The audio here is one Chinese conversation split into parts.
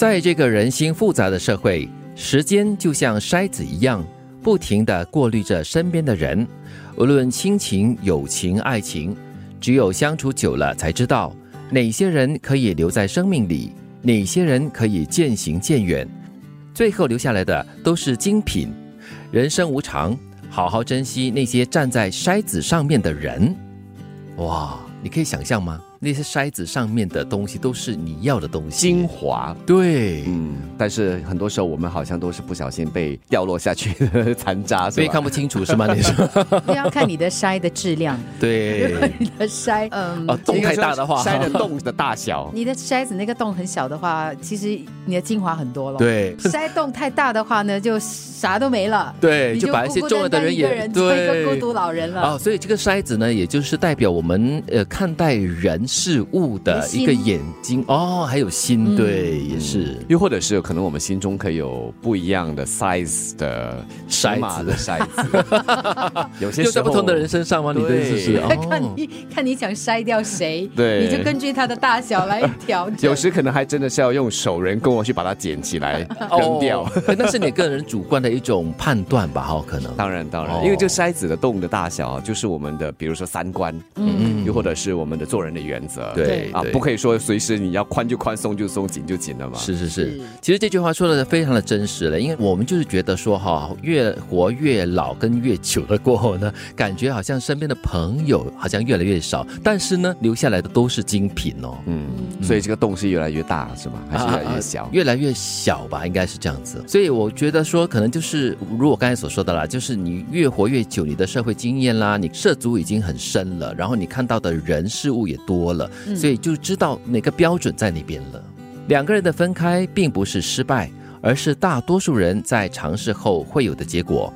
在这个人心复杂的社会，时间就像筛子一样，不停地过滤着身边的人。无论亲情、友情、爱情，只有相处久了，才知道哪些人可以留在生命里，哪些人可以渐行渐远。最后留下来的都是精品。人生无常，好好珍惜那些站在筛子上面的人。哇，你可以想象吗？那些筛子上面的东西都是你要的东西，精华。对，嗯，但是很多时候我们好像都是不小心被掉落下去的残渣，所以看不清楚是吗？你说 要看你的筛的质量，对，你的筛，嗯，哦，洞太大的话，筛的洞的大小，你的筛子那个洞很小的话，其实你的精华很多了。对，筛洞太大的话呢，就啥都没了。对，就把一些重要的人也对，一个孤独老人了。哦，所以这个筛子呢，也就是代表我们呃看待人。事物的一个眼睛。哦，还有心，对，也是，又或者是可能我们心中可以有不一样的 size 的筛子的 筛子，有些在不同的人身上吗？你的意思是？看你看你想筛掉谁，对，你就根据它的大小来调整。有时可能还真的是要用手人工去把它捡起来 扔掉，那是你个人主观的一种判断吧？哈，可能，当然当然，因为这个筛子的洞的大小就是我们的，比如说三观，嗯，又或者是我们的做人的原。则对啊，不可以说随时你要宽就宽，松就松，紧就紧的嘛。是是是，其实这句话说的非常的真实了，因为我们就是觉得说哈，越活越老跟越久了过后呢，感觉好像身边的朋友好像越来越少，但是呢，留下来的都是精品哦。嗯，所以这个洞是越来越大是吗？还是越来越小？越来越小吧，应该是这样子。所以我觉得说，可能就是如我刚才所说的啦，就是你越活越久，你的社会经验啦，你涉足已经很深了，然后你看到的人事物也多了。所以就知道哪个标准在那边了。两个人的分开并不是失败，而是大多数人在尝试后会有的结果。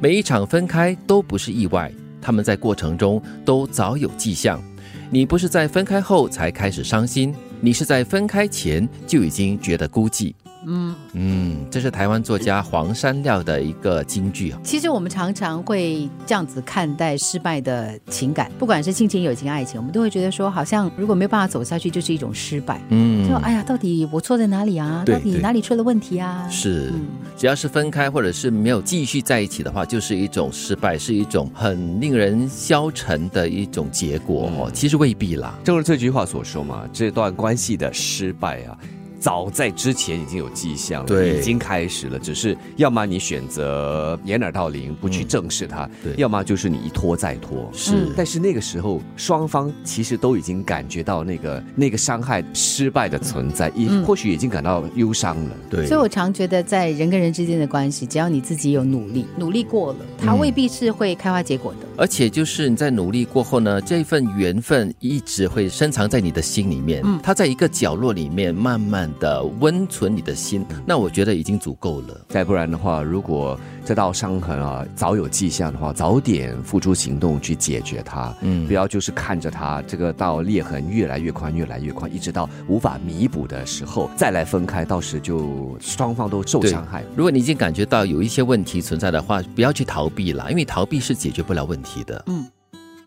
每一场分开都不是意外，他们在过程中都早有迹象。你不是在分开后才开始伤心，你是在分开前就已经觉得孤寂。嗯嗯，这是台湾作家黄山料的一个金句啊。其实我们常常会这样子看待失败的情感，不管是亲情、友情、爱情，我们都会觉得说，好像如果没有办法走下去，就是一种失败。嗯，就哎呀，到底我错在哪里啊？到底哪里出了问题啊？是，只要是分开或者是没有继续在一起的话，就是一种失败，是一种很令人消沉的一种结果。哦，其实未必啦。正如这句话所说嘛，这段关系的失败啊。早在之前已经有迹象了，已经开始了。只是要么你选择掩耳盗铃，不去正视它；，要么就是你一拖再拖。是，但是那个时候双方其实都已经感觉到那个那个伤害、失败的存在，也或许已经感到忧伤了。对，所以我常觉得，在人跟人之间的关系，只要你自己有努力，努力过了，它未必是会开花结果的。而且就是你在努力过后呢，这份缘分一直会深藏在你的心里面，嗯它在一个角落里面慢慢。的温存你的心，那我觉得已经足够了。再不然的话，如果这道伤痕啊早有迹象的话，早点付出行动去解决它。嗯，不要就是看着它这个道裂痕越来越宽，越来越宽，一直到无法弥补的时候再来分开，到时就双方都受伤害。如果你已经感觉到有一些问题存在的话，不要去逃避了，因为逃避是解决不了问题的。嗯，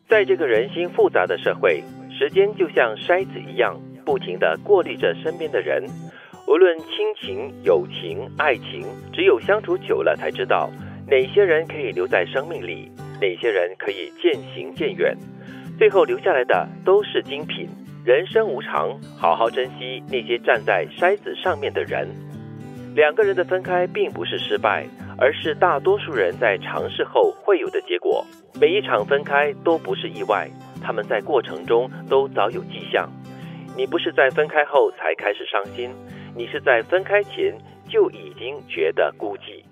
在这个人心复杂的社会，时间就像筛子一样。不停地过滤着身边的人，无论亲情、友情、爱情，只有相处久了才知道哪些人可以留在生命里，哪些人可以渐行渐远。最后留下来的都是精品。人生无常，好好珍惜那些站在筛子上面的人。两个人的分开并不是失败，而是大多数人在尝试后会有的结果。每一场分开都不是意外，他们在过程中都早有迹象。你不是在分开后才开始伤心，你是在分开前就已经觉得孤寂。